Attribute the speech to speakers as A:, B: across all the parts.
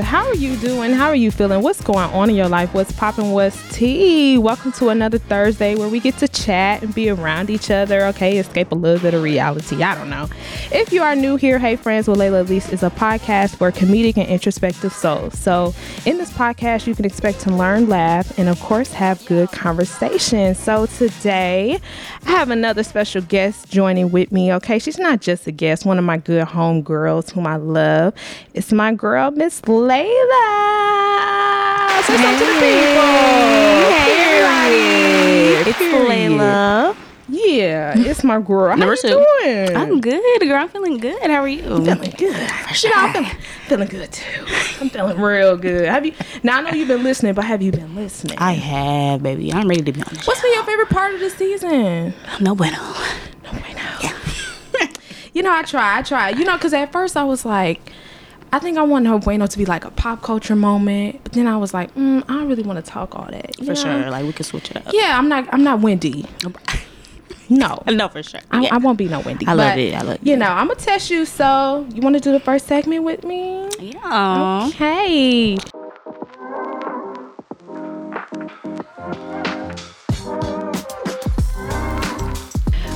A: How are you doing? How are you feeling? What's going on in your life? What's popping? What's tea? Welcome to another Thursday where we get to chat and be around each other, okay? Escape a little bit of reality. I don't know. If you are new here, hey friends, with Laila Alise is a podcast for comedic and introspective souls. So in this podcast, you can expect to learn, laugh, and of course have good conversation. So today I have another special guest joining with me, okay? She's not just a guest, one of my good home girls whom I love. It's my girl, Miss Lailah. Say something to the people.
B: Hey,
A: Period.
B: it's. Lailah.
A: Yeah, it's my girl. How
B: Number
A: you
B: two.
A: doing?
B: I'm good, girl. I'm feeling good. How are you?
A: feeling good. You know, I'm feeling, feeling good too. I'm feeling real good. Have you? Now I know you've been listening, but have you been listening?
B: I have, baby. I'm ready to be on the
A: What's been your favorite part of the season?
B: No bueno.
A: No way now. you know, I try. I try. You know, because at first I was like, I think I wanted No Bueno to be like a pop culture moment, but then I was like, mm, I don't really want to talk all that. you
B: For
A: know?
B: sure. Like, we can switch it up.
A: Yeah, I'm not. I'm not Wendy. No.
B: No, for sure.
A: I,
B: Yeah.
A: I won't be no Wendy.
B: I love it. I love
A: You
B: it.
A: know, I'm gonna test you. So, you want to do the first segment with me?
B: yeah.
A: Okay.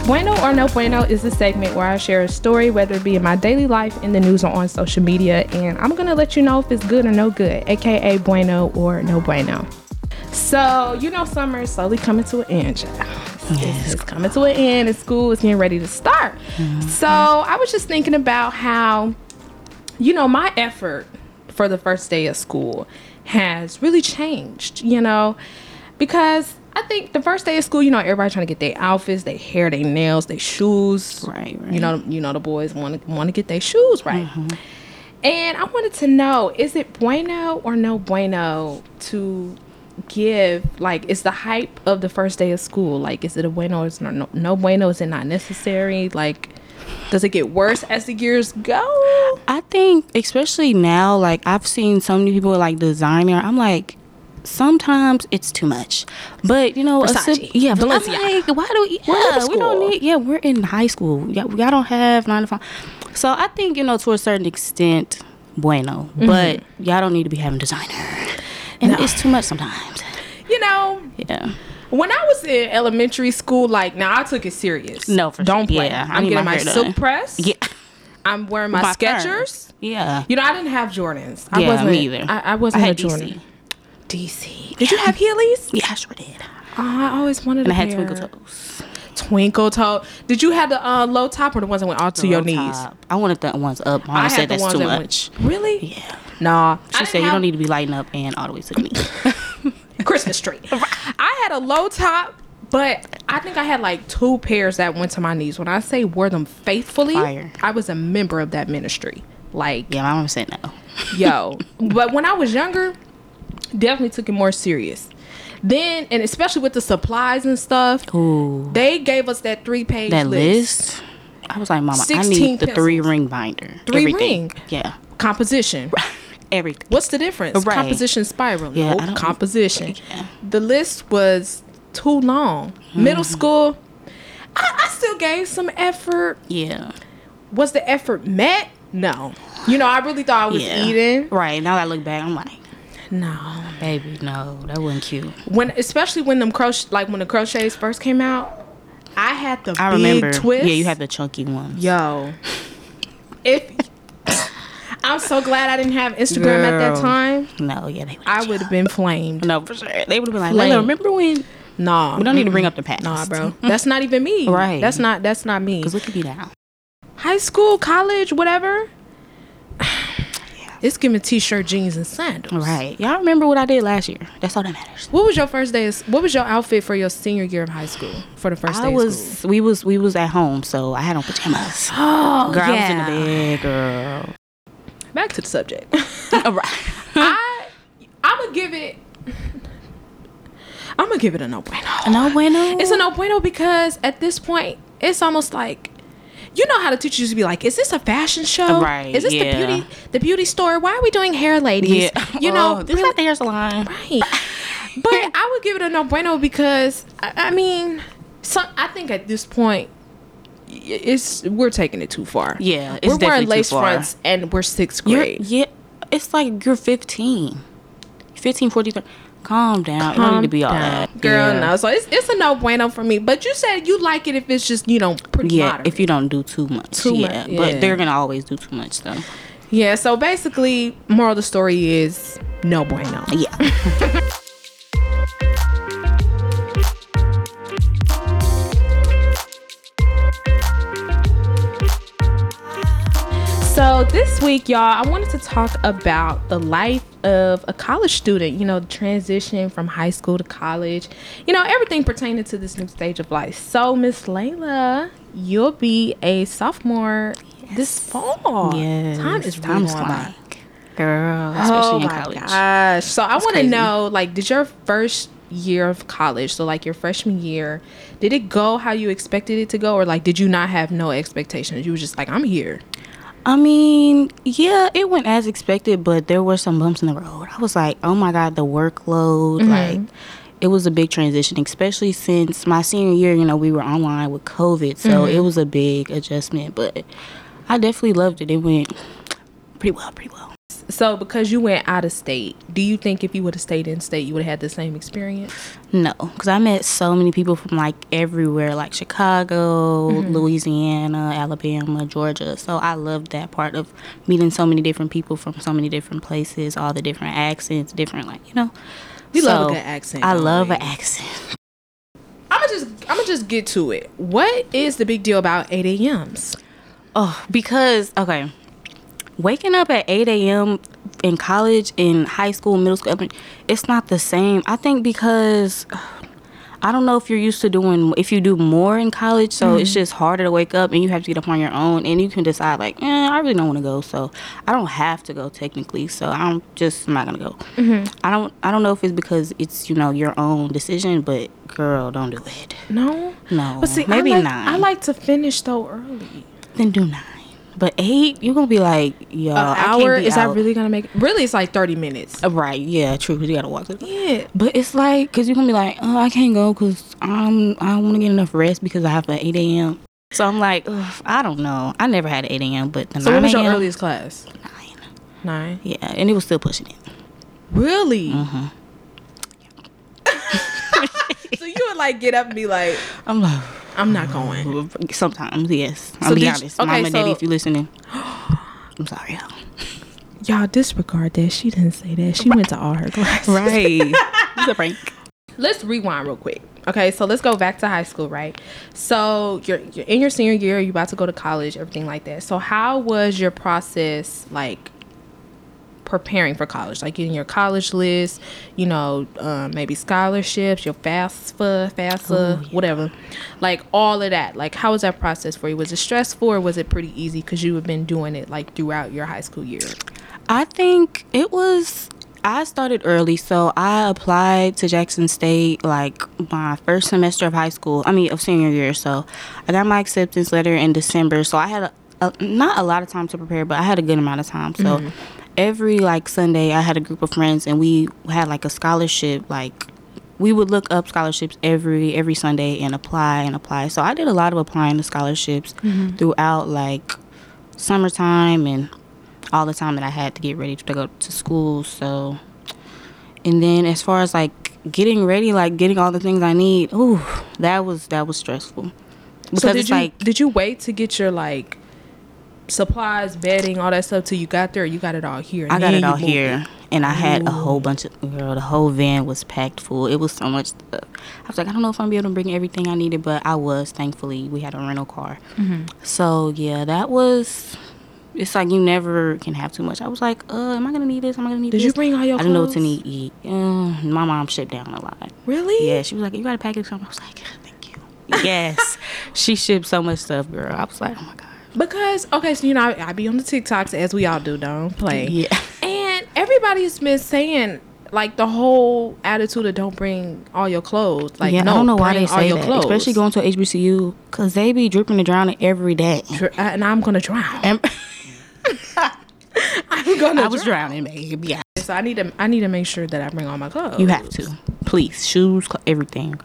A: Bueno or No Bueno is a segment where I share a story, whether it be in my daily life, in the news, or on social media, and I'm gonna let you know if it's good or no good, aka Bueno or No Bueno. So, you know, summer is slowly coming to an end, child. It's, it's coming to an end, and school is getting ready to start. Mm-hmm. So, I was just thinking about how you know, my effort for the first day of school has really changed, you know, because I think the first day of school, you know, everybody trying to get their outfits, their hair, their nails, their shoes.
B: Right, right.
A: You know, you know the boys want to want to get their shoes right. Mm-hmm. And I wanted to know, is it bueno or no bueno to give like is the hype of the first day of school like is it a bueno or is it no, no bueno is it not necessary like does it get worse as the years go
B: I think, especially now, like, I've seen so many people like designer. I'm like, sometimes it's too much. But, you know,
A: Versace,
B: yeah,
A: Balenciaga.
B: like, why do we, yeah, we don't need. Yeah, we're in high school. Yeah, y'all don't have nine to five. So I think, you know, to a certain extent, bueno, but y'all don't need to be having designer. And
A: Mm-hmm. No.
B: it's too much sometimes.
A: you know
B: Yeah.
A: when i was in elementary school like now i took it serious
B: No, for
A: don't
B: sure.
A: play
B: Yeah,
A: i'm getting
B: my
A: my silk
B: done.
A: press
B: Yeah.
A: i'm wearing my,
B: My
A: skechers.
B: Yeah.
A: you know i didn't have jordans i
B: Yeah,
A: wasn't
B: me either.
A: i, I wasn't
B: I
A: a jordan
B: DC.
A: Dc did you have heelys
B: Yeah, I sure did.
A: oh, i always wanted
B: And
A: a
B: I had
A: pair.
B: twinkle toes.
A: twinkle toe did you have the uh, low top or the ones that went all to
B: The
A: your knees
B: top. I wanted the ones up. Mom
A: I
B: said that's
A: ones
B: too
A: that
B: much.
A: went really
B: Yeah.
A: nah
B: She said you don't need to be lighting up and all the way to the knees.
A: Christmas tree. I had a low top, but I think I had like two pairs that went to my knees. When I say wore them faithfully,
B: Fire.
A: I was a member of that ministry. Like,
B: yeah, my mom said no.
A: yo. But when I was younger, definitely took it more serious. Then, and especially with the supplies and stuff,
B: Ooh.
A: they gave us that three page
B: That
A: list.
B: list. I was like, Mama, I
A: 16
B: need the three ring binder.
A: Three
B: Everything.
A: ring?
B: Yeah.
A: Composition.
B: Everything.
A: What's the difference?
B: Right.
A: Composition spiral.
B: Yeah,
A: Nope. Composition.
B: Yeah.
A: The list was too long.
B: Hmm.
A: Middle school, I, I still gave some effort.
B: Yeah.
A: Was the effort met? No. You know, I really thought I was
B: Yeah.
A: eating.
B: Right. Now that I look back, I'm like,
A: No.
B: baby, no, that wasn't cute.
A: When especially when them crochet like when the crochets first came out, I had the
B: I
A: big
B: remember.
A: twist.
B: Yeah, you had the chunky ones.
A: Yo. If I'm so glad I didn't have Instagram at that time.
B: No, yeah, they would.
A: I would have been flamed.
B: No, for sure. They would have been like. Layla, remember when?
A: Nah.
B: We don't need to bring up the past.
A: Nah, bro. That's not even me.
B: Right.
A: That's not that's not me.
B: Because look at you now.
A: High school, college, whatever. It's giving t-shirt, jeans, and sandals.
B: Right. Y'all remember what I did last year? That's all that matters.
A: What was your first day? Of, what was your outfit for your senior year of high school for the first
B: I
A: day
B: was
A: of school?
B: we was we was at home, so I had on pajamas.
A: Oh,
B: Girl, I was in the bed, girl.
A: Back to the subject.
B: right.
A: I I'm gonna give it. I'm gonna give it a no bueno.
B: A no bueno.
A: It's a no bueno because at this point, it's almost like. You know how the teachers used to be like, "Is this a fashion show?
B: Right,
A: Is this
B: yeah.
A: the beauty, the beauty store? Why are we doing hair, ladies?
B: Yeah.
A: You know,
B: Oh, this
A: really-
B: not the hair salon.
A: Right. but I would give it a no bueno because I, I mean, some, I think at this point, it's we're taking it too far.
B: Yeah, it's
A: we're wearing lace fronts and we're sixth
B: You're,
A: grade.
B: yeah. it's like you're 15, 15, 14. 13. Calm down. you don't need to be all
A: Calm
B: that,
A: girl.
B: Yeah.
A: No, so it's it's a no bueno for me. But you said you like it if it's just you know pretty
B: Yeah,
A: moderate.
B: if you don't do too much.
A: Too
B: yeah,
A: much, yeah.
B: but they're gonna always do too much though.
A: yeah. So basically, moral of the story is no bueno.
B: Yeah.
A: this week, y'all, I wanted to talk about the life of a college student. You know, the transition from high school to college. You know, everything pertaining to this new stage of life. So, Miss Lailah, you'll be a sophomore this fall.
B: Yes.
A: time is
B: time
A: really
B: is
A: going by.
B: flying. Girl, oh especially
A: oh
B: in
A: my
B: college.
A: gosh! So I want to know, like, did your first year of college, so like your freshman year, did it go how you expected it to go, or like did you not have no expectations? You were just like, I'm here.
B: I mean, yeah, it went as expected, but there were some bumps in the road. I was like, oh my God, the workload.
A: Mm-hmm.
B: Like, it was a big transition, especially since my senior year, you know, we were online with COVID. So
A: Mm-hmm.
B: it was a big adjustment, but I definitely loved it. It went pretty well, pretty well.
A: So because you went out of state, do you think if you would have stayed in state, you would have had the same experience?
B: No, because I met so many people from like everywhere, like Chicago,
A: Mm-hmm.
B: Louisiana, Alabama, Georgia. So I loved that part of meeting so many different people from so many different places, all the different accents, different like you know.
A: We love a good accent,
B: I love an accent.
A: I'm gonna just I'm gonna just get to it. What is the big deal about 8 a.m.s?
B: Oh, because okay, waking up at eight a.m. in college, in high school, middle school, it's not the same. I think because I don't know if you're used to doing if you do more in college, so it's just harder to wake up and you have to get up on your own, and you can decide like, eh, I really don't want to go, so I don't have to go technically, so I'm just not gonna go. I don't I don't know if it's because it's you know your own decision, but girl, don't do it.
A: No,
B: No,
A: but see,
B: maybe
A: I like,
B: nine.
A: I like to finish though early.
B: then do nine. But eight, you're gonna be like, yo,
A: An
B: I can't
A: hour
B: be
A: is that really gonna make? Really, it's like 30 minutes.
B: Uh, right? Yeah, true. 'cause you gotta walk. The-
A: Yeah,
B: But it's like, cause you're gonna be like, oh, I can't go because I'm I want to get enough rest because I have an 8 a.m. So I'm like, ugh, I don't know. I never had an 8 a.m. But the
A: So what
B: 9
A: was your earliest class?
B: Nine.
A: Nine.
B: Yeah, and it was still pushing it.
A: Really?
B: Mm-hmm.
A: so you would like get up and be like,
B: I'm like,
A: I'm not going.
B: sometimes yes. I'll
A: So
B: be
A: did you-
B: honest,
A: okay,
B: Mama, Daddy, if you're listening, I'm sorry. y'all.
A: Y'all disregard that. She didn't say that. She went to all her classes.
B: Right? it's a prank.
A: let's rewind real quick. Okay, so let's go back to high school, right? So you're, you're in your senior year, you're about to go to college, everything like that. So how was your process like preparing for college? Like getting your college list, you know, um, maybe scholarships, your FAFSA, FAFSA, whatever. Like all of that. Like how was that process for you? Was it stressful or was it pretty easy because you have been doing it like throughout your high school year?
B: I think it was. I started early, so I applied to Jackson State like my first semester of high school. I mean, of senior year. So I got my acceptance letter in December. So I had a, a, not a lot of time to prepare, but I had a good amount of time. So every like Sunday, I had a group of friends, and we had like a scholarship. Like we would look up scholarships every every Sunday and apply and apply. So I did a lot of applying to scholarships mm-hmm. throughout like summertime and all the time that I had to get ready to go to school. So, and then as far as like getting ready, like getting all the things I need, ooh, that was that was stressful because
A: so did you
B: like
A: did you wait to get your like supplies, bedding, all that stuff till you got there? You got it all here. and
B: I got it all here, and I had a whole bunch of girl. The whole van was packed full. It was so much stuff. I was like, I don't know if I'm gonna be able to bring everything I needed, but I was. Thankfully, we had a rental car.
A: Mm-hmm.
B: So yeah, that was. It's like you never can have too much. I was like, uh, am I gonna need this? Am I gonna need
A: Did
B: this?
A: Did you bring all your
B: I didn't know what to need. Uh, my mom shipped down a lot.
A: Really?
B: Yeah, she was like, you gotta pack it. I was like, thank you. Yes, she shipped so much stuff, girl. I was like, oh my god.
A: Because okay, so you know I, I be on the TikToks as we all do, don't play.
B: Yeah.
A: And everybody's been saying like the whole attitude of don't bring all your clothes. Like
B: yeah,
A: no,
B: I don't know why they
A: all
B: say
A: your
B: that,
A: clothes.
B: especially going to HBCU, cause they be dripping and drowning every day.
A: Dr- uh, and I'm gonna drown. I'm gonna.
B: I was
A: drown.
B: drowning, baby. Yeah.
A: So I need to I need to make sure that I bring all my clothes.
B: You have to, please, shoes, everything.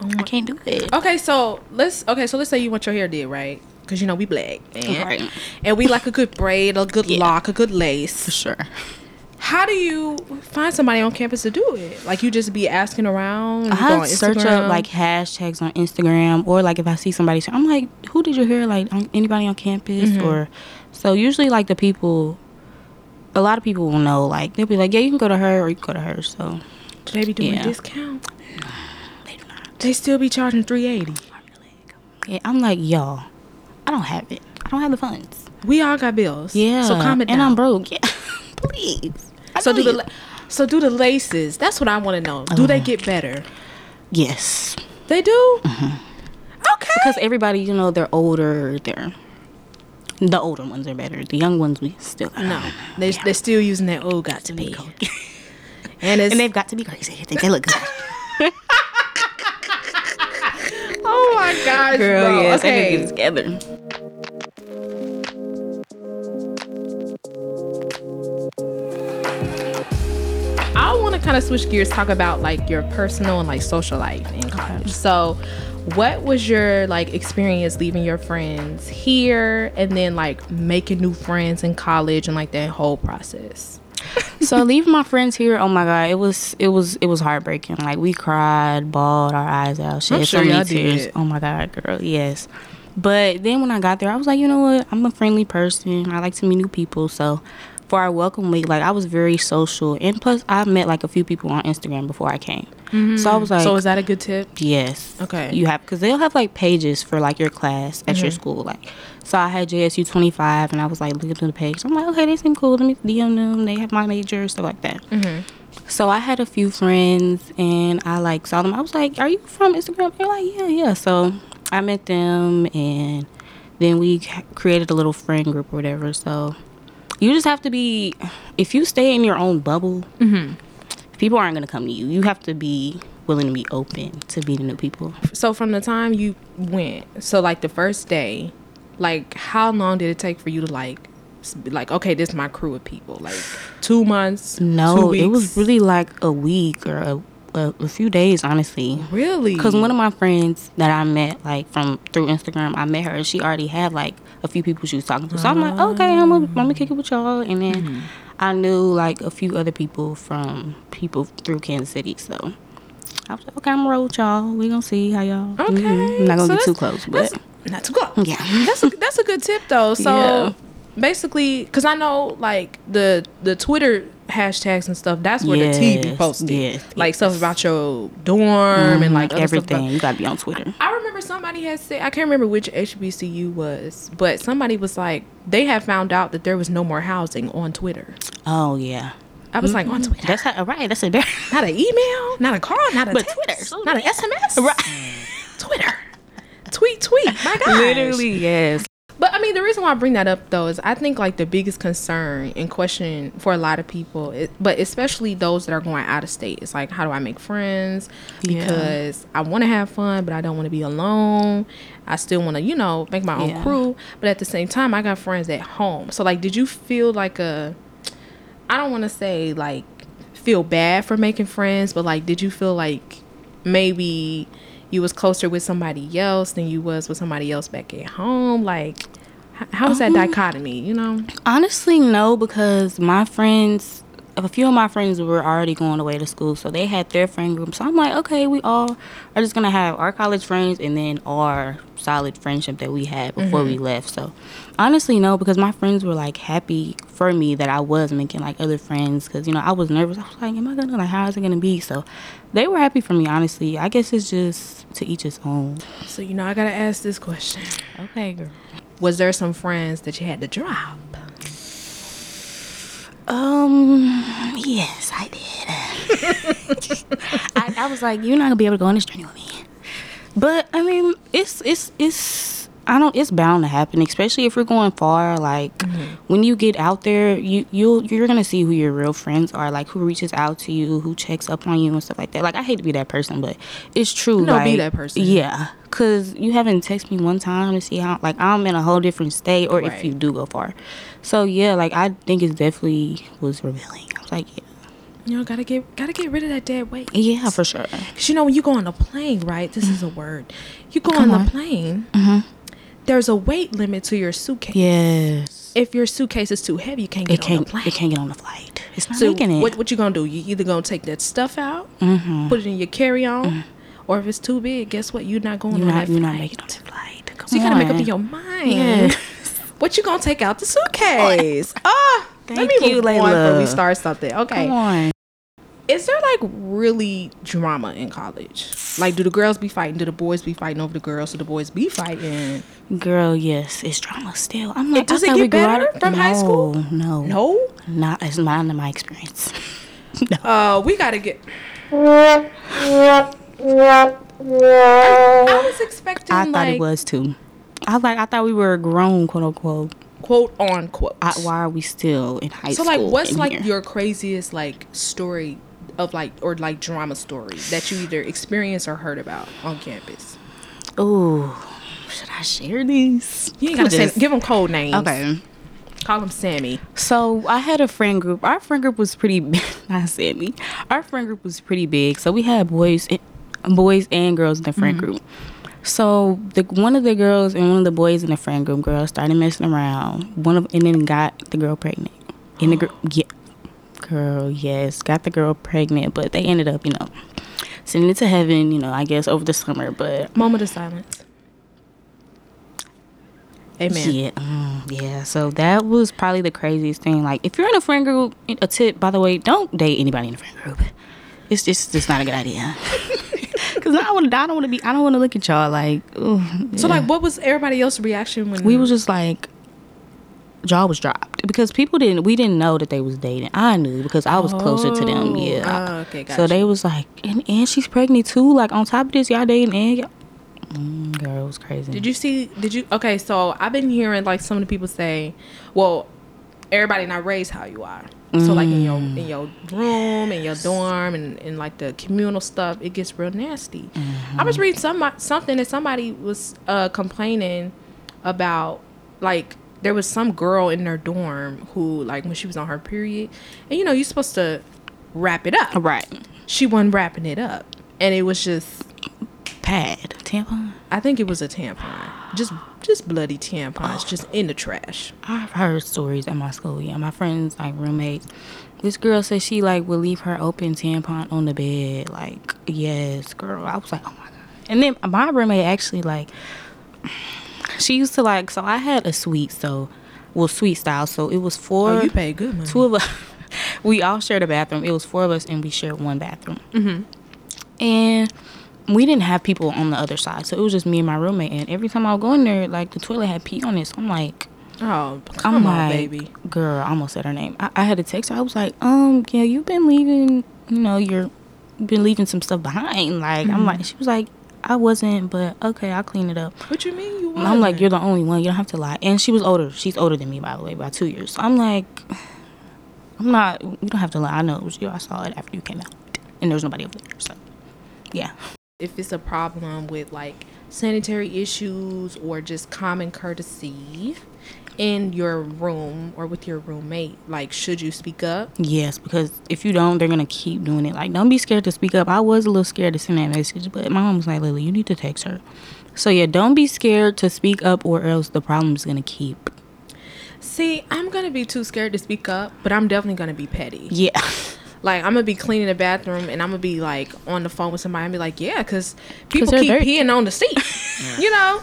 A: Oh
B: I can't do it.
A: Okay, so let's okay, so let's say you want your hair did right, because you know we black, and,
B: Right.
A: and we like a good braid, a good
B: Yeah.
A: lock, a good lace.
B: For sure.
A: How do you find somebody on campus to do it? Like you just be asking around.
B: I search up like hashtags on Instagram, or like if I see somebody, I'm like, "Who did you hear? Like anybody on campus?"
A: Mm-hmm.
B: Or so usually like the people, a lot of people will know. Like they'll be like, "Yeah, you can go to her, or you can go to her." So
A: Do they be doing
B: Yeah.
A: a discount?
B: they do not.
A: They still be charging three eighty.
B: Yeah, I'm like, y'all, I don't have it. I don't have the funds.
A: We all got bills.
B: Yeah,
A: So calm it
B: and. I'm broke. Yeah, please. I
A: so do the
B: you.
A: la- so do the laces. That's what I want to know. Do they get better?
B: yes,
A: They do. Okay.
B: Mm-hmm. because everybody, you know, they're older. They're the older ones are better. The young ones, we still got
A: no, they they're still using that old got to be. And it's
B: and they've got to be crazy. I think they look good.
A: oh my gosh, bro.
B: I
A: okay.
B: get it together.
A: I want to kind of switch gears, talk about like your personal and like social life in college. So, what was your like experience leaving your friends here and then like making new friends in college and like that whole process?
B: So leaving my friends here, oh my god, it was it was it was heartbreaking. Like we cried, bawled our eyes out, shed
A: I'm
B: so
A: sure
B: many tears.
A: did.
B: Oh my god, girl, yes. But then when I got there, I was like, you know what? I'm a friendly person. I like to meet new people. So for our welcome week, like I was very social, and plus I met like a few people on Instagram before I came. So I was like,
A: so, is that a good tip?
B: Yes.
A: Okay.
B: You have because they'll have like pages for like your class at
A: Mm-hmm.
B: your school. Like, so I had JSU twenty five, and I was like looking through the page. I'm like, okay, they seem cool. Let me DM them. They have my major stuff like that.
A: Mm-hmm.
B: So I had a few friends, and I like saw them. I was like, "Are you from Instagram?" They're like, "Yeah, yeah." So I met them, and then we created a little friend group or whatever. So you just have to be, if you stay in your own bubble,
A: Mm-hmm.
B: people aren't gonna come to you. You have to be willing to be open to meeting new people.
A: So from the time you went, so like the first day, like how long did it take for you to like, like okay, this is my crew of people? Like two months? two
B: No, it was really like a week or a, a, a few days, honestly.
A: really
B: Because one of my friends that I met, like from through Instagram, I met her and she already had like a few people she was talking to. So I'm like, okay, I'm gonna, I'm gonna kick it with y'all. And then
A: Mm-hmm.
B: I knew like a few other people from people through Kansas City. So I was like, okay, I'm gonna roll with y'all. We gonna see how y'all.
A: Okay,
B: Mhm. I'm not gonna
A: so
B: get too close, but
A: not too close.
B: yeah.
A: that's a, that's a good tip though. So
B: Yeah.
A: basically, because I know like the the Twitter hashtags and stuff. That's where the T be
B: Yes,
A: posted.
B: yes,
A: like
B: yes.
A: stuff about your dorm and mm-hmm. like stuff about-
B: everything. You gotta be on Twitter.
A: I remember somebody had said I can't remember which HBCU was, but somebody was like they had found out that there was no more housing on Twitter.
B: Oh yeah.
A: I was like on mm-hmm. Twitter,
B: That's how, right. That's a
A: not an email, not a call, not a
B: But
A: text,
B: Twitter.
A: not an SMS,
B: right.
A: Tweet, tweet. My God,
B: Literally, yes.
A: But I mean, the reason why I bring that up though is I think like the biggest concern and question for a lot of people, it, but especially those that are going out of state, is like, how do I make friends?
B: Yeah.
A: Because I want to have fun, but I don't want to be alone. I still want to, you know, make my own
B: Yeah.
A: crew, but at the same time, I got friends at home. So like, did you feel like a? I don't want to say like feel bad for making friends, but like, did you feel like maybe you was closer with somebody else than you was with somebody else back at home? Like, how is that um, dichotomy? You know?
B: Honestly, no, because my friends, a few of my friends were already going away to school, so they had their friend group. So I'm like, okay, we all are just gonna have our college friends and then our solid friendship that we had before we mm-hmm. left. So honestly, no, because my friends were like happy for me that I was making like other friends, because you know I was nervous. I was like, am I gonna like how is it gonna be? So they were happy for me. Honestly, I guess it's just to each his own.
A: So you know, I gotta ask this question:
B: Okay, girl.
A: Was there some friends that you had to drop?
B: Um, yes, I did. I, I was like, you're not gonna be able to go on this journey with me. But I mean, it's it's it's I don't it's bound to happen, especially if we're going far. Like when you get out there, you you you're gonna see who your real friends are, like who reaches out to you, who checks up on you and stuff like that. Like I hate to be that person, but it's true.
A: No, be that person.
B: Yeah, cause you haven't texted me one time to see how like I'm in a whole different state, or
A: Right.
B: if you do go far. So yeah, like I think it definitely was revealing. I was like, yeah,
A: You know, gotta get gotta get rid of that dead weight.
B: yeah, for sure.
A: Cause you know when you go on a plane, right? This is a word. You go on
B: on.
A: the plane.
B: Mhm.
A: There's a weight limit to your suitcase.
B: Yes,
A: If your suitcase is too heavy, you can't get on
B: can't
A: the plane.
B: it can't get on the flight. It's not
A: so
B: making it.
A: What, what you gonna do? You either gonna take that stuff out,
B: Mm-hmm.
A: put it in your carry on, or if it's too big, guess what? You're not going
B: You're
A: on
B: not.
A: that
B: You're not making it on the flight. Come
A: So you gotta make up in your mind.
B: Yeah.
A: What you gonna take out the suitcase? Ah, let
B: Thank
A: me
B: you,
A: move on before we start something. Okay. Is there like really drama in college? Like, do the girls be fighting? Do the boys be fighting over the girls? Do the boys be fighting?
B: Girl, yes, it's drama still. I'm like,
A: does
B: I
A: it get better
B: out-
A: from high school?
B: No,
A: No.
B: not as not in my experience.
A: Uh, we gotta get. I was expecting
B: I thought
A: like
B: it was too. I was like, I thought we were grown, quote unquote.
A: quote unquote.
B: I, why are we still in high
A: so
B: school?
A: So like, what's like
B: here?
A: your craziest like story of like or like drama story that you either experienced or heard about on campus?
B: Ooh, should I share these?
A: You ain't gotta say. Give them code names.
B: Okay.
A: Call them Sammy.
B: So I had a friend group. Our friend group was pretty. big. Not Sammy. Our friend group was pretty big. So we had boys, and- boys and girls in the friend mm-hmm. group. So the one of the girls and one of the boys in the friend group, girls started messing around. One of and then got the girl pregnant. And the girl, yeah, girl, yes, got the girl pregnant. But they ended up, you know, sending it to heaven. You know, I guess over the summer. But
A: Moment of silence. Amen.
B: Yeah, mm, yeah. So that was probably the craziest thing. Like, if you're in a friend group, a tip, by the way, don't date anybody in a friend group. It's just, just not a good idea. Cause I don't want to, I don't want to be, I don't want to look at y'all like. Ooh,
A: So
B: yeah.
A: like, what was everybody else's reaction when
B: we was just like, jaw was dropped because people didn't, we didn't know that they was dating. I knew because I was closer to them.
A: Oh,
B: Yeah.
A: oh, okay,
B: So they was like, and, and she's pregnant too. Like on top of this, y'all dating and y'all, mm, girl, it was crazy.
A: Did you see? Did you? Okay, so I've been hearing like some of the people say, well, everybody not raised how you are. So like in your in your room, in your dorm, and in like the communal stuff, it gets real nasty. I was reading some something that somebody was uh, complaining about, like there was some girl in their dorm who like when she was on her period, and you know you're supposed to wrap it up.
B: Right.
A: She wasn't wrapping it up, and it was just
B: Pad. Tampon.
A: I think it was a tampon. Just just bloody tampons just in the trash.
B: I've heard stories at my school. Yeah, my friends, like roommates. This girl said she like would leave her open tampon on the bed. Like, yes, girl. I was like, oh my god. And then my roommate actually like, she used to like. So I had a suite. So, well, suite style. So it was four.
A: Oh, you pay good money.
B: two of us. we all shared a bathroom. It was four of us, and we shared one bathroom.
A: Mm-hmm.
B: And we didn't have people on the other side, so it was just me and my roommate. And every time I would go in there, like the toilet had pee on it. So I'm like.
A: Oh,
B: I'm
A: come on,
B: like,
A: baby.
B: girl, I almost said her name. I, I had to text her. I was like, um, yeah, you've been leaving, you know, you're you've been leaving some stuff behind. Like, I'm like, she was like, I wasn't, but okay, I'll clean it up.
A: What you mean you?
B: And I'm like, you're the only one. You don't have to lie. And she was older. She's older than me, by the way, by two years. So I'm like, I'm not. You don't have to lie. I know it was you. I saw it after you came out, and there was nobody over there. So, yeah.
A: if it's a problem with like sanitary issues or just common courtesy in your room or with your roommate, like should you speak up?
B: Yes, because if you don't, they're gonna keep doing it. Like, don't be scared to speak up. I was a little scared to send that message, but my mom was like, "Lily, you need to text her." So yeah, don't be scared to speak up, or else the problem's gonna keep.
A: See, I'm gonna be too scared to speak up, but I'm definitely gonna be petty.
B: Yeah,
A: Like I'm gonna be cleaning the bathroom and I'm gonna be like on the phone with somebody and be like, yeah, because people
B: they're
A: keep
B: dirty.
A: peeing on the seat. you know,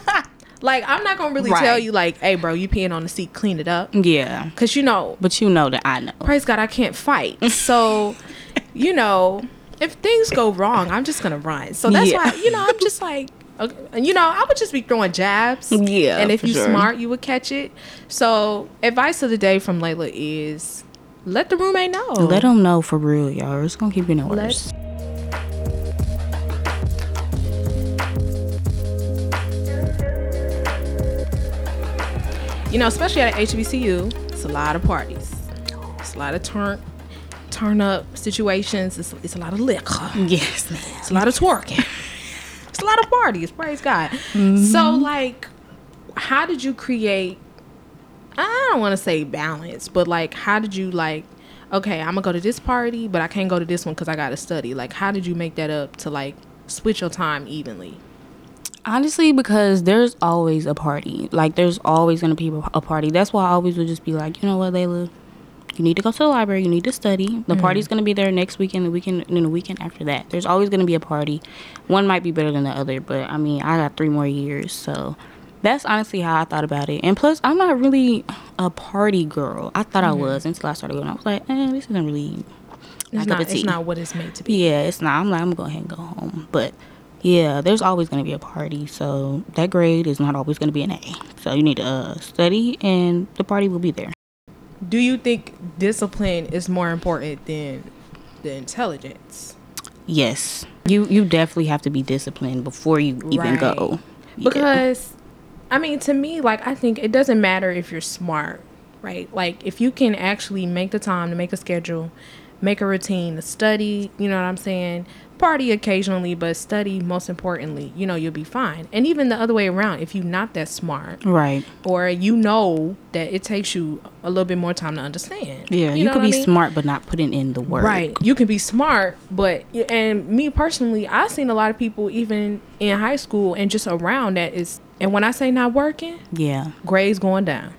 A: like I'm not gonna really tell you like, hey, bro, you peeing on the seat, clean it up,
B: yeah.
A: because you know,
B: But you know that I know.
A: praise God, I can't fight. So, you know, if things go wrong, I'm just gonna run. So that's
B: Yeah.
A: why, you know, I'm just like. Okay, you know, I would just be throwing jabs.
B: Yeah,
A: And if
B: for
A: you
B: sure.
A: smart, you would catch it. So, advice of the day from Lailah is let the roommate know.
B: Let them know for real, y'all. It's gonna keep getting
A: Let-
B: worse.
A: you know, especially at HBCU, it's a lot of parties. It's a lot of turn turn up situations. It's, it's a lot of liquor.
B: Yes, man.
A: It's a lot of twerking. it's a lot of parties. Praise God.
B: Mm-hmm.
A: So, like, how did you create? I don't want to say balance, but like, how did you like? Okay, I'm gonna go to this party, but I can't go to this one because I gotta study. Like, how did you make that up to like switch your time evenly?
B: Honestly, because there's always a party. Like, there's always gonna be a party. That's why I always would just be like, you know what, Lailah, you need to go to the library. You need to study. The mm-hmm. party's gonna be there next weekend. The weekend, and the weekend after that. There's always gonna be a party. One might be better than the other, but I mean, I got three more years, so that's honestly how I thought about it. And plus, I'm not really a party girl. I thought I was until I started going. I was like, eh, this isn't really
A: It's not, it's not what it's made to be.
B: Yeah, it's not. I'm like, I'm gonna go ahead and go home. But yeah, there's always gonna be a party. So that grade is not always gonna be an A. So you need to uh, study, and the party will be there.
A: Do you think discipline is more important than the intelligence?
B: Yes, you you definitely have to be disciplined before you even
A: Right.
B: go.
A: Because, I mean, to me, like, I think it doesn't matter if you're smart, right? Like, if you can actually make the time to make a schedule, make a routine to study, you know what I'm saying? Party occasionally, but study most importantly, you know, you'll be fine. And even the other way around, if you're not that smart,
B: right.
A: or you know that it takes you a little bit more time to understand.
B: Yeah, you,
A: know
B: could be
A: I mean?
B: smart but not putting in the work.
A: Right. You can be smart, but and me personally, I've seen a lot of people even in high school and just around that is and when I say not working,
B: Yeah.
A: grades going down.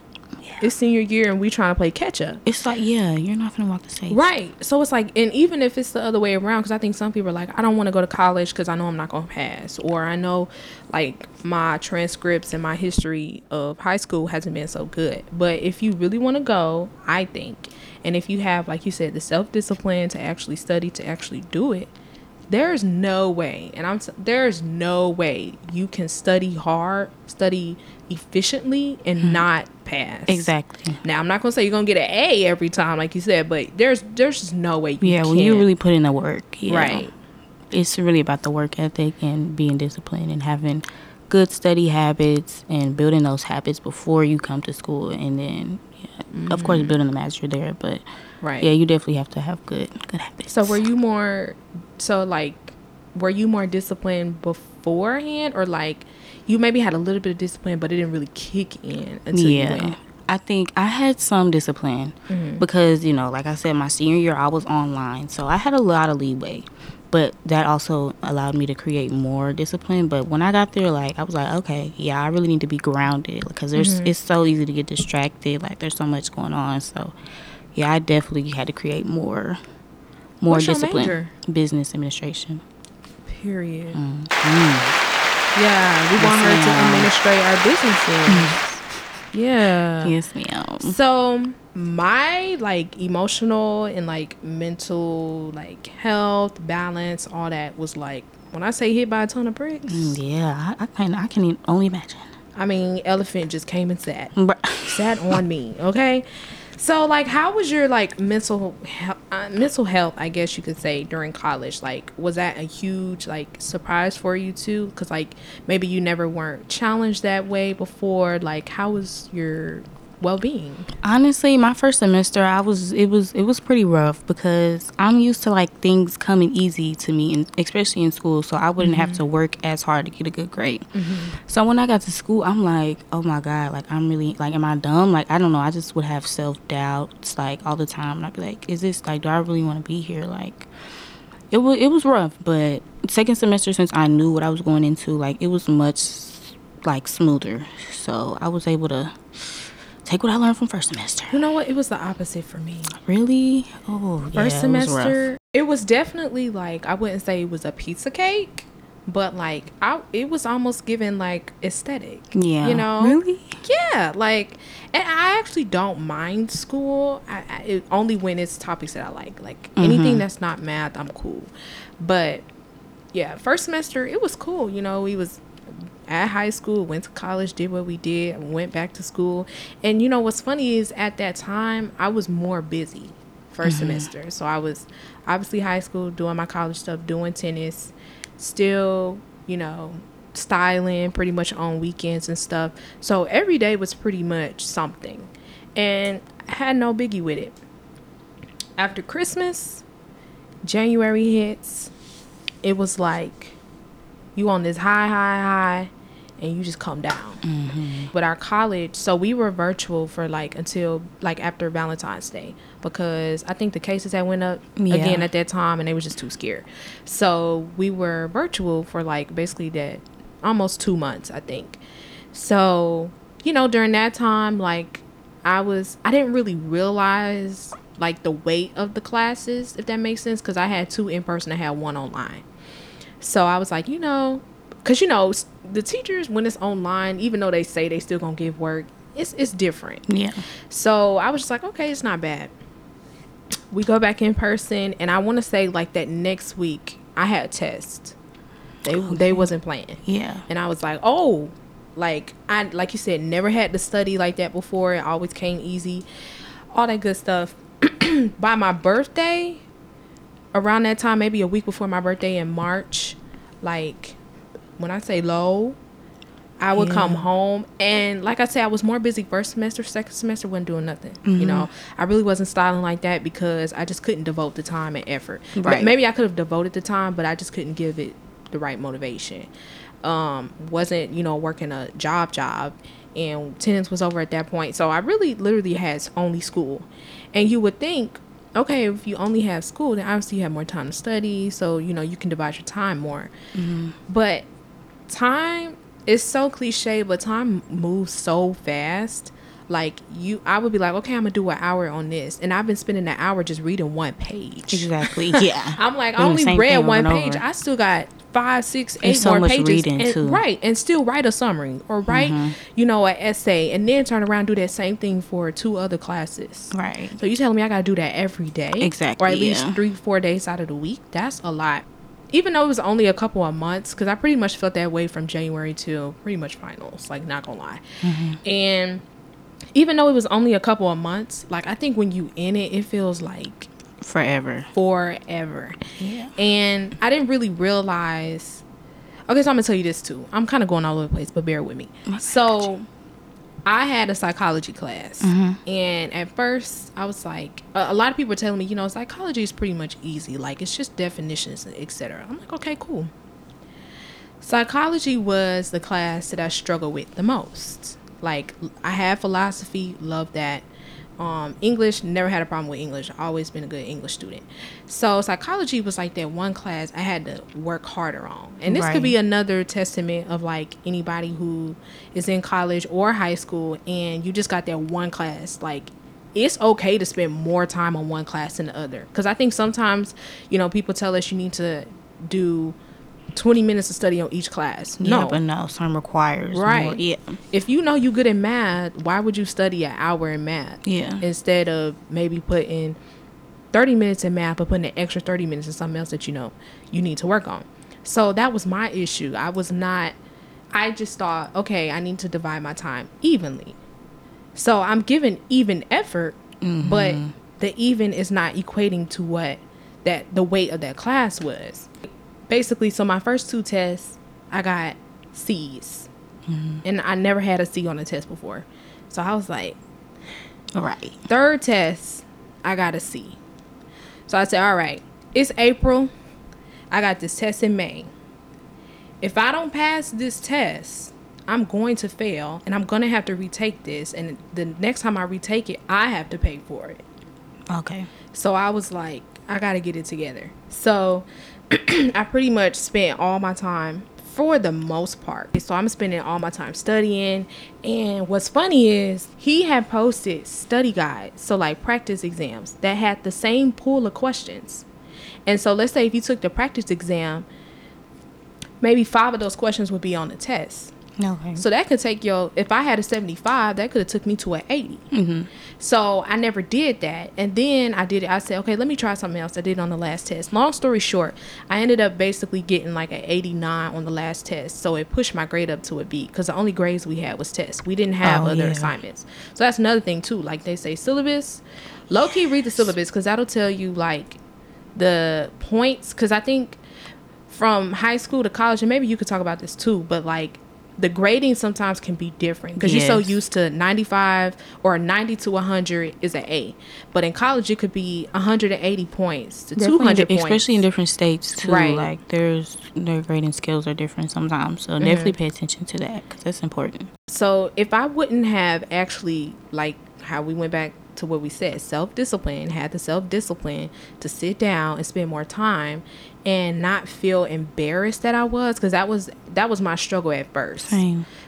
A: It's senior year and we trying to play catch up.
B: It's like yeah, you're not gonna walk the stage.
A: Right. So it's like, and even if it's the other way around, because I think some people are like, I don't want to go to college because I know I'm not going to pass. Or I know like my transcripts and my history of high school hasn't been so good. But if you really want to go, I think, and if you have, like you said, the self discipline to actually study, to actually do it, there's no way, and I'm, s- there's no way you can study hard, study efficiently, and not pass.
B: Exactly.
A: Now I'm not gonna say you're gonna get an A every time, like you said, but there's there's just no way. You can
B: Yeah, when you really put in the work. Yeah.
A: right,
B: it's really about the work ethic and being disciplined and having good study habits and building those habits before you come to school and then yeah, of course building the as you're there but
A: Mm-hmm. right.
B: yeah you definitely have to have good good habits
A: So were you more, so like, were you more disciplined beforehand, or like, you maybe had a little bit of discipline, but it didn't really kick in until
B: yeah. i think i had some discipline
A: Mm-hmm.
B: because you know like i said my senior year i was online. So i had a lot of leeway. But that also allowed me to create more discipline. But when i got there like i was like okay yeah i really need to be grounded because there's
A: Mm-hmm.
B: it's so easy to get distracted. Like there's so much going on. So yeah i definitely had to create more more
A: What's
B: discipline business administration
A: Period.
B: Mm.
A: Yeah, we want her to administrate our businesses. yeah.
B: yes ma'am
A: So my like emotional and like mental like health balance, all that was like when I say hit by a ton of bricks.
B: Mm, yeah i, I can i can only imagine
A: I mean, elephant just came and sat, sat on me. Okay. So like, how was your like mental uh, mental health? I guess you could say during college. Like, was that a huge like surprise for you too? Because like maybe you never weren't challenged that way before. Like, how was your well being?
B: Honestly, my first semester, I was it was it was pretty rough because I'm used to like things coming easy to me, and especially in school, so I wouldn't have to mm-hmm. work as hard to get a good grade. Mm-hmm. So when I got to school, I'm like, oh my god, like I'm really like, am I dumb? Like I don't know. I just would have self doubts like all the time, and I'd be like, is this like, do I really want to be here? Like it was it was rough, but second semester since I knew what I was going into, like it was much like smoother. So I was able to take what I learned from first semester.
A: You know what? It was the opposite for me.
B: Really? Oh, yeah,
A: First
B: it was
A: semester, it was definitely like I wouldn't say it was a pizza cake, but like I, it was almost given like aesthetic.
B: Yeah.
A: you know,
B: Really?
A: Yeah, like, and I actually don't mind school. I, I it, only when it's topics that I like. Like mm-hmm. anything that's not math, I'm cool. But yeah, first semester it was cool. You know, we was at high school, went to college, did what we did, went back to school. And you know what's funny is at that time I was more busy 1st mm-hmm. semester. So I was obviously high school doing my college stuff, doing tennis, still, you know, styling pretty much on weekends and stuff. So every day was pretty much something. And I had no biggie with it. After Christmas, January hits, it was like you on this high, high, high, and you just come down. Mm-hmm. But our college, so we were virtual for like until like after Valentine's Day because I think the cases had went up
B: Yeah.
A: again at that time and they was just too scared. So we were virtual for like basically that almost two months, I think. So, you know, during that time, like I was, I didn't really realize like the weight of the classes, if that makes sense. Because I had two in person, I had one online. So I was like, you know, because you know the teachers when it's online, even though they say they still gonna give work, it's it's different.
B: Yeah.
A: So I was just like, okay, it's not bad. We go back in person, and I want to say like that next week I had a test. They they wasn't playing.
B: Yeah.
A: And I was like, oh, like I like you said, never had to study like that before. It always came easy, all that good stuff. By my birthday, around that time, maybe a week before my birthday in March, like when I say low, I would come home and like I said, I was more busy first semester, second semester wasn't doing nothing.
B: Mm-hmm.
A: You know, I really wasn't styling like that because I just couldn't devote the time and effort.
B: Right.
A: Maybe I could have devoted the time, but I just couldn't give it the right motivation. Um, wasn't you know working a job job, and tenants was over at that point. So I really literally had only school, and you would think. Okay, if you only have school, then obviously you have more time to study, so you know you can divide your time more. But time is so cliche, but time moves so fast. Like you, I would be like, okay, I'm gonna do an hour on this, and I've been spending an hour just reading one page.
B: Exactly. Yeah.
A: I'm like, I
B: Doing
A: only read one page.
B: over.
A: I still got five, six, eight
B: so
A: more
B: much
A: pages,
B: reading,
A: and,
B: too.
A: right? And still write a summary or write,
B: Mm-hmm.
A: you know, an essay, and then turn around and do that same thing for two other classes.
B: Right.
A: So you telling me I gotta do that every day?
B: Exactly,
A: Or at least
B: yeah.
A: three, four days out of the week? That's a lot. Even though it was only a couple of months, because I pretty much felt that way from January to pretty much finals. Like, not gonna lie.
B: Mm-hmm.
A: And even though it was only a couple of months, like I think when you in it, it feels like
B: Forever.
A: forever.
B: Yeah.
A: And I didn't really realize. Okay, so I'm gonna tell you this too. I'm kind of going all over the place, but bear with me. So, I had a psychology class, mm-hmm. and at first I was like, a, a lot of people were telling me, you know, psychology is pretty much easy. Like it's just definitions, etc. I'm like, okay, cool. Psychology was the class that I struggled with the most. Like I had philosophy, love that. Um, English, never had a problem with English. Always been a good English student. So psychology was like that one class I had to work harder on. And this could be another testament of like anybody who is in college or high school and you just got that one class. Like it's okay to spend more time on one class than the other. Because I think sometimes, you know, people tell us you need to do 20 minutes of study on each class.
B: Yeah,
A: no.
B: but no, some requires
A: Right.
B: more. Yeah.
A: if you know you good in math, why would you study an hour in math?
B: Yeah.
A: Instead of maybe putting 30 minutes in math, but putting an extra 30 minutes in something else that you know you need to work on. So that was my issue. I was not, I just thought, okay, I need to divide my time evenly. So I'm giving even effort, but the even is not equating to what that the weight of that class was. Basically, so my first two tests, I got C's, mm-hmm. and I never had a C on a test before. So I was like, all
B: right.
A: third test, I got a C. So I said, all right, it's April. I got this test in May. If I don't pass this test, I'm going to fail and I'm going to have to retake this. And the next time I retake it, I have to pay for it.
B: Okay.
A: So I was like, I got to get it together. So I pretty much spent all my time for the most part. So I'm spending all my time studying. And what's funny is he had posted study guides, so like practice exams that had the same pool of questions. And so let's say if you took the practice exam, maybe five of those questions would be on the test.
B: Okay.
A: So that could take your if I had a 75, that could have took me to an 80. Mm-hmm. So I never did that. And then I did it. I said, okay, let me try something else. I did it on the last test. Long story short, I ended up basically getting like an 89 on the last test. So it pushed my grade up to a B because the only grades we had was tests. We didn't have
B: Oh,
A: other
B: yeah.
A: assignments. So that's another thing too. Like they say syllabus, low key read the syllabus because that'll tell you like the points. Because I think from high school to college, and maybe you could talk about this too, but like the grading sometimes can be different because you're so used to 95 or 90 to 100 is an A, but in college it could be 180 points to 200 points.
B: especially in different states too.
A: Right.
B: Like there's their grading skills are different sometimes, so mm-hmm. definitely pay attention to that because that's important.
A: So if I wouldn't have actually like how we went back to what we said, self discipline, had the self discipline to sit down and spend more time and not feel embarrassed that I was because that was that was my struggle at first.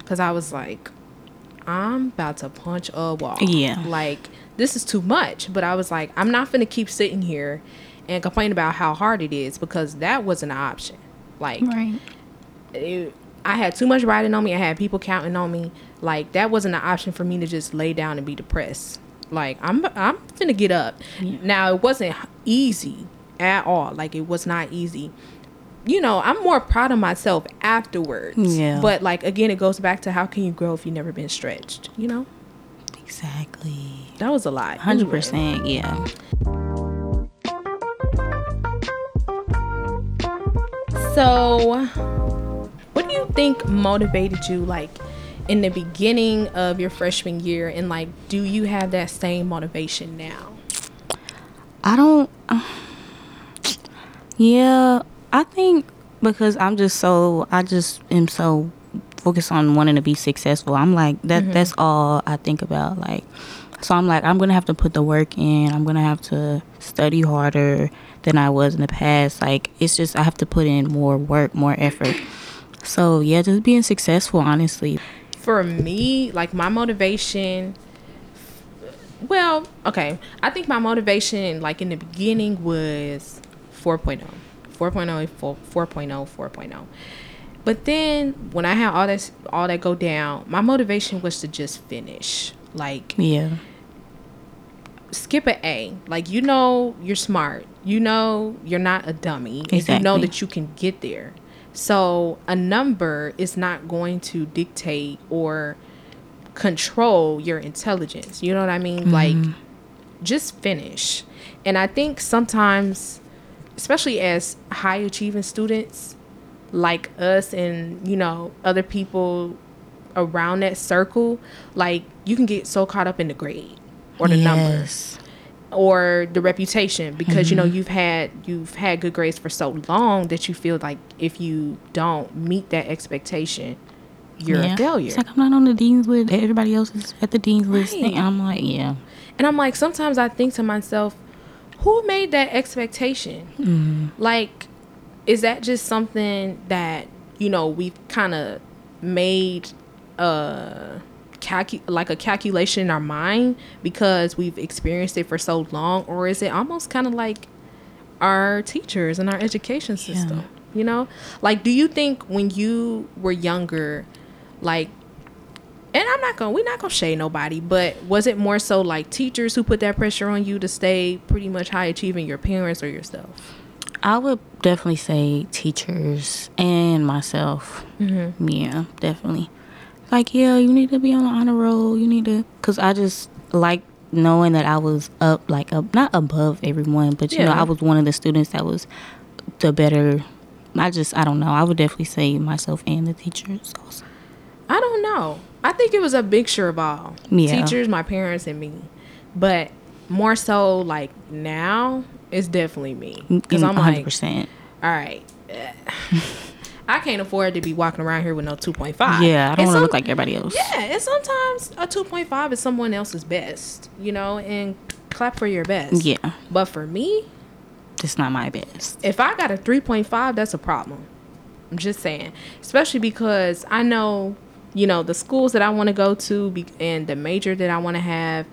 A: Because I was like, I'm about to punch a wall.
B: Yeah.
A: Like this is too much. But I was like, I'm not gonna keep sitting here and complain about how hard it is because that wasn't an option. Like
B: Right.
A: it, I had too much riding on me. I had people counting on me. Like that wasn't an option for me to just lay down and be depressed. Like I'm I'm gonna get up. Now it wasn't easy at all. Like it was not easy. You know, I'm more proud of myself afterwards.
B: Yeah.
A: But like again, it goes back to how can you grow if you've never been stretched? You know,
B: Exactly.
A: that was a lot.
B: Hundred percent. Yeah.
A: So, what do you think motivated you, like, in the beginning of your freshman year, and like, do you have that same motivation now?
B: I don't. Uh, yeah, I think because I'm just so I just am so focused on wanting to be successful. I'm like that. Mm-hmm. That's all I think about. Like, so I'm like I'm gonna have to put the work in. I'm gonna have to study harder than I was in the past. Like, it's just I have to put in more work, more effort. So yeah, just being successful, honestly.
A: For me, like, my motivation. Well, okay. I think my motivation, like in the beginning, was 4.0. 4.0, 4- 4.0, 4.0. But then when I had all that all that go down, my motivation was to just finish. Like
B: Yeah.
A: skip an A. Like you know you're smart. You know you're not a dummy. And you know that you can get there. So a number is not going to dictate or control your intelligence. You know what I mean? Like mm-hmm. just finish. And I think sometimes especially as high achieving students like us and you know other people around that circle like you can get so caught up in the grade or the
B: Yes.
A: or the reputation because you know mm-hmm. you've had you've had good grades for so long that you feel like if you don't meet that expectation you're
B: Yeah.
A: a failure
B: It's like I'm not on the dean's list. Everybody else is at the dean's list. And I'm like, yeah.
A: and i'm like sometimes i think to myself who made that expectation? Mm-hmm. Like is that just something that you know we've kind of made a calcu- like a calculation in our mind because we've experienced it for so long? Or is it almost kind of like our teachers and our education system you know? Like do you think when you were younger like and I'm not gonna we're not gonna shade nobody, but was it more so like teachers who put that pressure on you to stay pretty much high achieving your parents or yourself?
B: I would definitely say teachers and myself. Mm-hmm. Yeah, definitely. Like, yeah, you need to be on the honor roll. You need to, cause I just like knowing that I was up, like up, not above everyone, but you know, I was one of the students that was the better. I just, I don't know. I would definitely say myself and the teachers also.
A: I don't know. I think it was a mixture of all.
B: Yeah.
A: Teachers, my parents, and me. But more so like now, it's definitely me. Because I'm
B: 100%.
A: all right. eh, I can't afford to be walking around here with no 2.5.
B: Yeah, I don't want to look like everybody else.
A: Yeah, and sometimes a 2.5 is someone else's best, you know, and clap for your best.
B: Yeah,
A: But for me,
B: it's not my best.
A: if I got a 3.5, that's a problem. I'm just saying. Especially because I know, you know, the schools that I want to go to be, and the major that I want to have,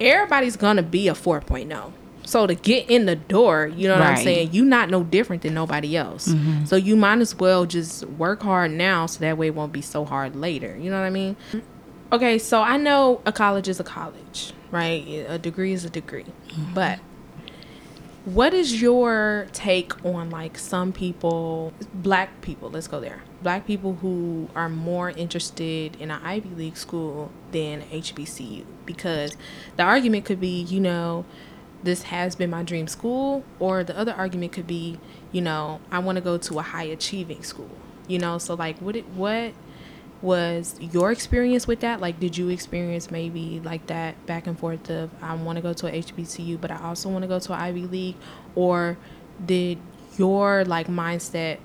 A: everybody's going to be a 4.0. So to get in the door, you know what I'm saying? You not no different than nobody else. Mm-hmm. So you might as well just work hard now so that way it won't be so hard later. You know what I mean? Okay, so I know a college is a college, right? A degree is a degree. Mm-hmm. But what is your take on like some people, black people, let's go there. Black people who are more interested in an Ivy League school than HBCU because the argument could be, you know, this has been my dream school or the other argument could be, you know, I want to go to a high achieving school. You know, so like what it what was your experience with that? Like, did you experience maybe like that back and forth of I want to go to a HBCU, but I also want to go to an Ivy League, or did your like mindset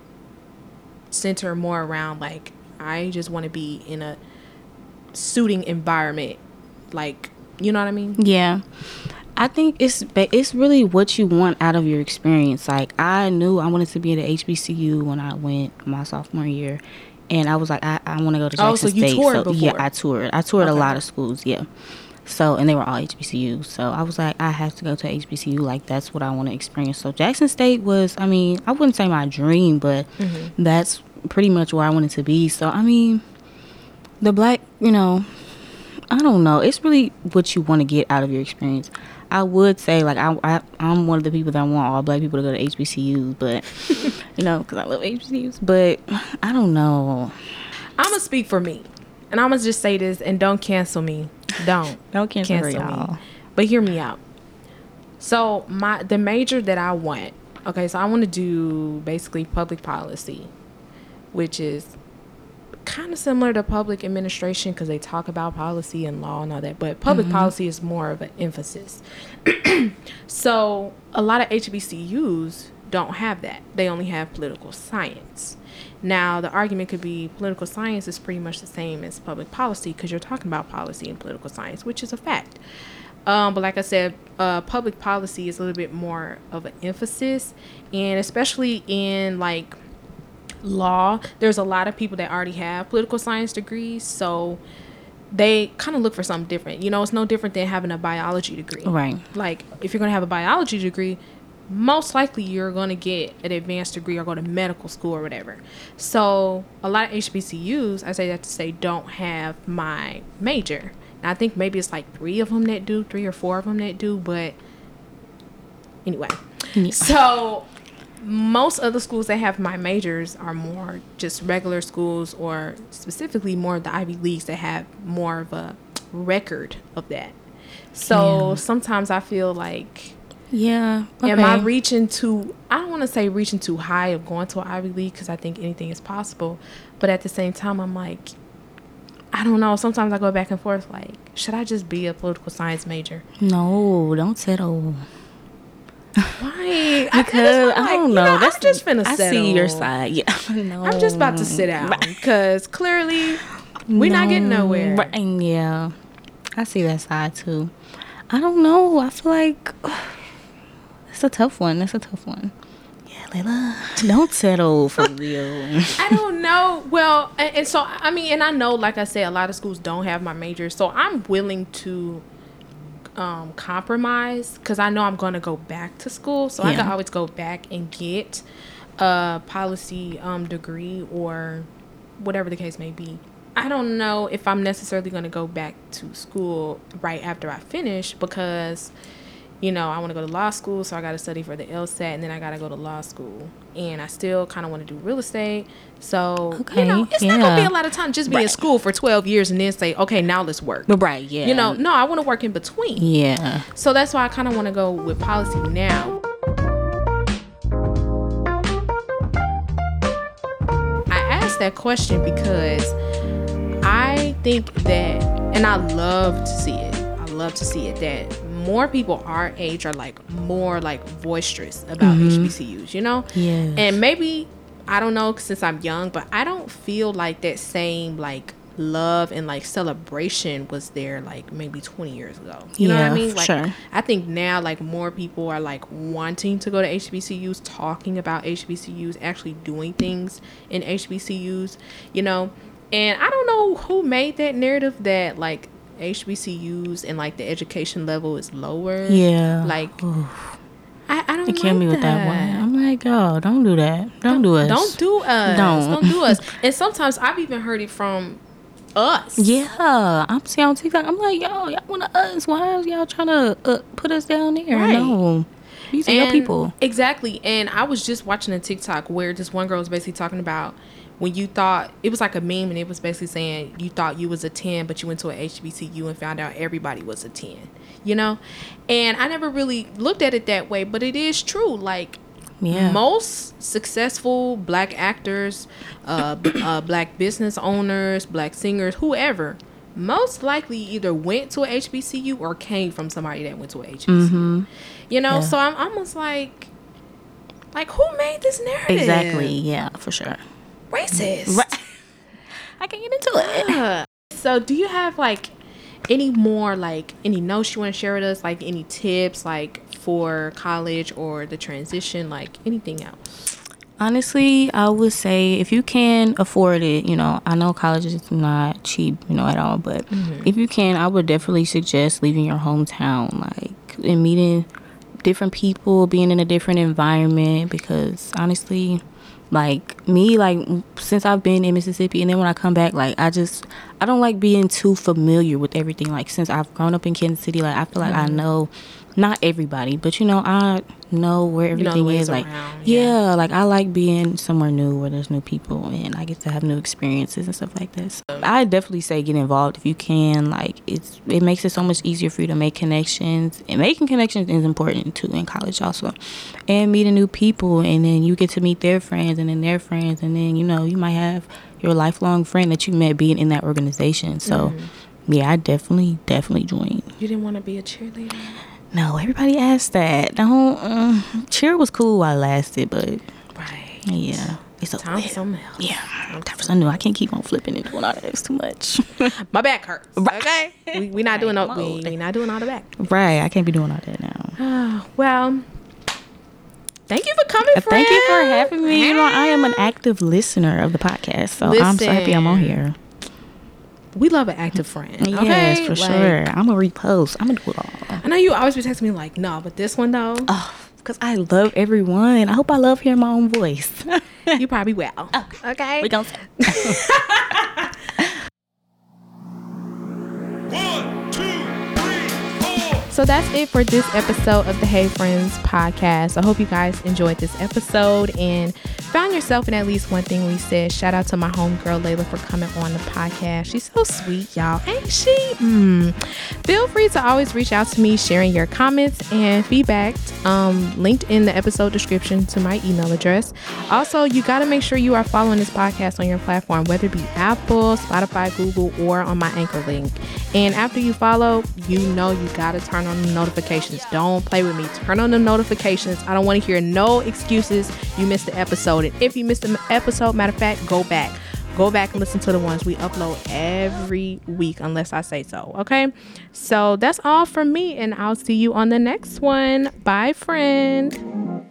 A: center more around like I just want to be in a suiting environment, like you know what I mean?
B: Yeah. I think it's it's really what you want out of your experience. Like I knew I wanted to be at a HBCU when I went my sophomore year, and I was like, I, I want to go to Jackson
A: Oh, so you
B: State.
A: toured
B: so yeah. I toured. I toured a lot of schools. Yeah. So and they were all HBCUs. So I was like, I have to go to HBCU. Like that's what I want to experience. So Jackson State was, I mean, I wouldn't say my dream, but
A: Mm-hmm.
B: that's pretty much where I wanted to be. So I mean, the black, you know, I don't know. It's really what you want to get out of your experience. I would say like I, I I'm one of the people that want all black people to go to HBCUs, but you know, because I love HBCUs. But I don't know.
A: I'm gonna speak for me, and I'm gonna just say this, and don't cancel me. Don't
B: Don't cancel for
A: me.
B: y'all.
A: But hear me out. So my the major that I want. Okay, so I want to do basically public policy, which is kind of similar to public administration because they talk about policy and law and all that. But public policy is more of an emphasis. so a lot of HBCUs don't have that. They only have political science. Now the argument could be political science is pretty much the same as public policy because you're talking about policy and political science, which is a fact. Um, but like I said, uh, public policy is a little bit more of an emphasis, and especially in like law, there's a lot of people that already have political science degrees, so they kind of look for something different. You know, it's no different than having a biology degree.
B: Right.
A: Like, if you're going to have a biology degree, most likely you're going to get an advanced degree or go to medical school or whatever. So, a lot of HBCUs, I say that to say, don't have my major. And I think maybe it's like three of them that do, three or four of them that do, but anyway. So, most other schools that have my majors are more just regular schools or specifically more of the Ivy Leagues that have more of a record of that. So
B: Yeah.
A: sometimes I feel like
B: Yeah.
A: am I reaching too I don't want to say reaching too high of going to an Ivy League because I think anything is possible, but at the same time I'm like I don't know. Sometimes I go back and forth like, should I just be a political science major?
B: No, don't settle.
A: Why?
B: Because I,
A: like,
B: don't
A: you
B: know.
A: I'm
B: That's
A: just finna
B: I
A: settle.
B: see your side. Yeah. no.
A: I'm just about to sit out because clearly we're not getting
B: No.
A: nowhere.
B: Right, yeah. I see that side too. I don't know. I feel like it's a tough one. It's a tough one. Yeah, Laila. Don't settle for real.
A: I don't know. Well, and, and so I mean, and I know, like I said, a lot of schools don't have my major, so I'm willing to um, compromise because I know I'm going to go back to school, so I can always go back and get a policy um, degree or whatever the case may be. I don't know if I'm necessarily going to go back to school right after I finish because you know, I want to go to law school, so I got to study for the LSAT, and then I got to go to law school. And I still kind of want to do real estate. So,
B: Okay,
A: you know, it's not going to be a lot of time just be in school for 12 years and then say, okay, now let's work.
B: but right, yeah.
A: You know, no, I want to work in between.
B: Yeah.
A: So that's why I kind of want to go with policy now. I asked that question because I think that, and I love to see it. I love to see it that more people our age are like more like boisterous about mm-hmm. HBCUs, you know?
B: Yes.
A: And maybe I don't know since I'm young, but I don't feel like that same like love and like celebration was there like maybe 20 years ago. You know what I mean? Like
B: sure.
A: I think now like more people are like wanting to go to HBCUs, talking about HBCUs, actually doing things in HBCUs, you know. And I don't know who made that narrative that like HBCUs and like the education level is lower.
B: Yeah.
A: Like
B: Oof.
A: I, I don't
B: It killed
A: like
B: me with that one. I'm like, oh, don't do that. Don't, do it.
A: Don't do us.
B: Don't.
A: Don't. do us. And sometimes I've even heard it from us.
B: Yeah, I'm seeing on TikTok. I'm like, yo, y'all want to us? Why is y'all trying to uh, put us down there?
A: Right.
B: No, these are your people.
A: Exactly. And I was just watching a TikTok where this one girl was basically talking about when you thought it was like a meme and it was basically saying you thought you was a 10 but you went to a HBCU and found out everybody was a 10 you know and I never really looked at it that way but it is true like
B: Yeah.
A: most successful black actors uh, uh, black business owners black singers whoever most likely either went to a HBCU or came from somebody that went to a HBCU you know
B: Yeah.
A: so I'm almost like like who made this narrative
B: Exactly. Yeah, for sure.
A: Racist
B: Right. I can't get into it.
A: Ugh. so do you have like any more like any notes you want to share with us like any tips like for college or the transition like anything else
B: Honestly, I would say if you can afford it, you know, I know college is not cheap, you know, at all, but mm-hmm. if you can, I would definitely suggest leaving your hometown, like, and meeting different people, being in a different environment, because honestly, like me like since i've been in mississippi and then when i come back like i just i don't like being too familiar with everything like since i've grown up in kansas city like i feel like mm-hmm. i know not everybody, but you know, I know where everything you know is. Like, around, yeah. yeah. like I like being somewhere new where there's new people and I get to have new experiences and stuff like this. So I definitely say get involved if you can. Like, it's it makes it so much easier for you to make connections, and making connections is important too in college also, and meeting new people, and then you get to meet their friends, and then their friends, and then you know you might have your lifelong friend that you met being in that organization. So. Mm-hmm. Yeah, I definitely, definitely joined.
A: You didn't want to be a cheerleader?
B: No, everybody asked that. Don't um, cheer was cool while it lasted, but
A: right,
B: yeah.
A: It's time for something else.
B: Yeah, time for something new. I can't keep on flipping and doing all that. It's too much.
A: My back hurts. Okay, we we not doing no, we, we not doing all the back.
B: Right, I can't be doing all that now.
A: well, thank you for coming.
B: Friend. Thank you for having me. You know, I am an active listener of the podcast, so Listen, I'm so happy I'm on here
A: we love an active friend. Okay?
B: Yes, for like, sure. I'm gonna repost. I'm gonna do it all.
A: I know you always be texting me like, no, but this one though.
B: Oh, because I love everyone. I hope I love hearing my own voice.
A: you probably will.
B: Okay. okay. We gonna
A: So that's it for this episode of the Hey Friends podcast. I hope you guys enjoyed this episode and found yourself in at least one thing we said. Shout out to my homegirl Lailah for coming on the podcast. She's so sweet, y'all. Ain't she? Mm. Feel free to always reach out to me, sharing your comments and feedback. Um, linked in the episode description to my email address. Also, you got to make sure you are following this podcast on your platform, whether it be Apple, Spotify, Google, or on my anchor link. And after you follow, you know you got to turn on the notifications. Don't play with me. Turn on the notifications. I don't want to hear no excuses. You missed the episode. And if you missed an episode, matter of fact, go back. Go back and listen to the ones we upload every week, unless I say so. Okay. So that's all from me, and I'll see you on the next one. Bye, friend.